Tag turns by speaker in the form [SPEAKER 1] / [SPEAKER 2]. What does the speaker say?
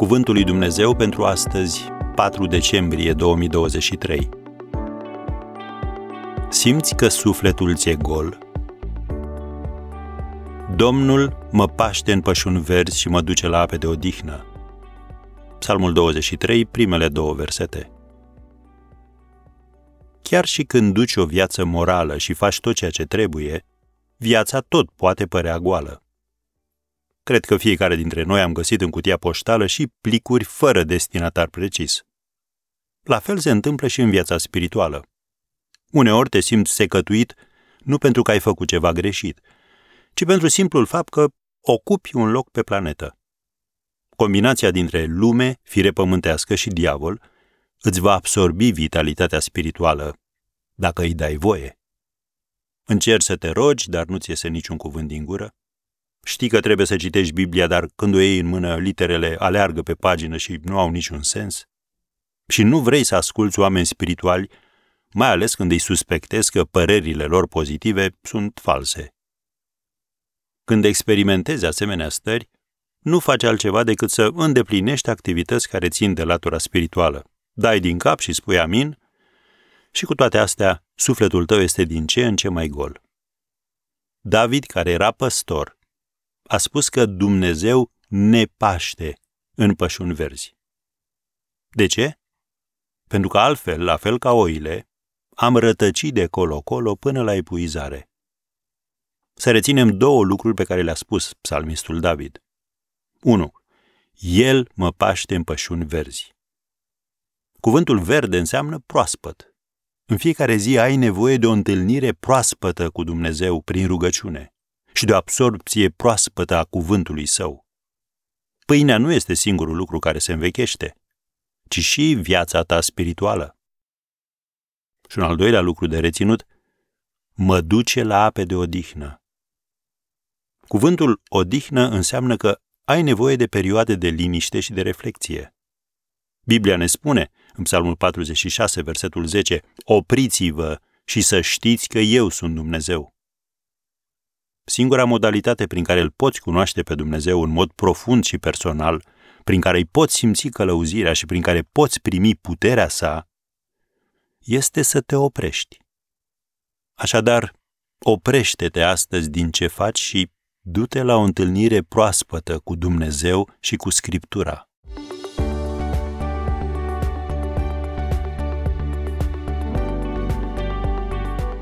[SPEAKER 1] Cuvântul lui Dumnezeu pentru astăzi, 4 decembrie 2023. Simți că sufletul ți-e gol? Domnul mă paște în pășuni verzi și mă duce la ape de odihnă. Psalmul 23, primele două versete. Chiar și când duci o viață morală și faci tot ceea ce trebuie, viața tot poate părea goală. Cred că fiecare dintre noi am găsit în cutia poștală și plicuri fără destinatar precis. La fel se întâmplă și în viața spirituală. Uneori te simți secătuit nu pentru că ai făcut ceva greșit, ci pentru simplul fapt că ocupi un loc pe planetă. Combinația dintre lume, fire pământească și diavol îți va absorbi vitalitatea spirituală dacă îi dai voie. Încerci să te rogi, dar nu-ți iese niciun cuvânt din gură. Știi că trebuie să citești Biblia, dar când o iei în mână, literele aleargă pe pagină și nu au niciun sens. Și nu vrei să asculți oameni spirituali, mai ales când îi suspectezi că părerile lor pozitive sunt false. Când experimentezi asemenea stări, nu faci altceva decât să îndeplinești activități care țin de latura spirituală. Dai din cap și spui amin și cu toate astea, sufletul tău este din ce în ce mai gol. David, care era păstor, a spus că Dumnezeu ne paște în pășuni verzi. De ce? Pentru că altfel, la fel ca oile, am rătăcit de colo-colo până la epuizare. Să reținem două lucruri pe care le-a spus psalmistul David. 1. El mă paște în pășuni verzi. Cuvântul verde înseamnă proaspăt. În fiecare zi ai nevoie de o întâlnire proaspătă cu Dumnezeu prin rugăciune și de o absorpție proaspătă a cuvântului său. Pâinea nu este singurul lucru care se învechește, ci și viața ta spirituală. Și un al doilea lucru de reținut, mă duce la ape de odihnă. Cuvântul odihnă înseamnă că ai nevoie de perioade de liniște și de reflexie. Biblia ne spune, în Psalmul 46, versetul 10, opriți-vă și să știți că eu sunt Dumnezeu. Singura modalitate prin care îl poți cunoaște pe Dumnezeu în mod profund și personal, prin care îi poți simți călăuzirea și prin care poți primi puterea sa, este să te oprești. Așadar, oprește-te astăzi din ce faci și du-te la o întâlnire proaspătă cu Dumnezeu și cu Scriptura.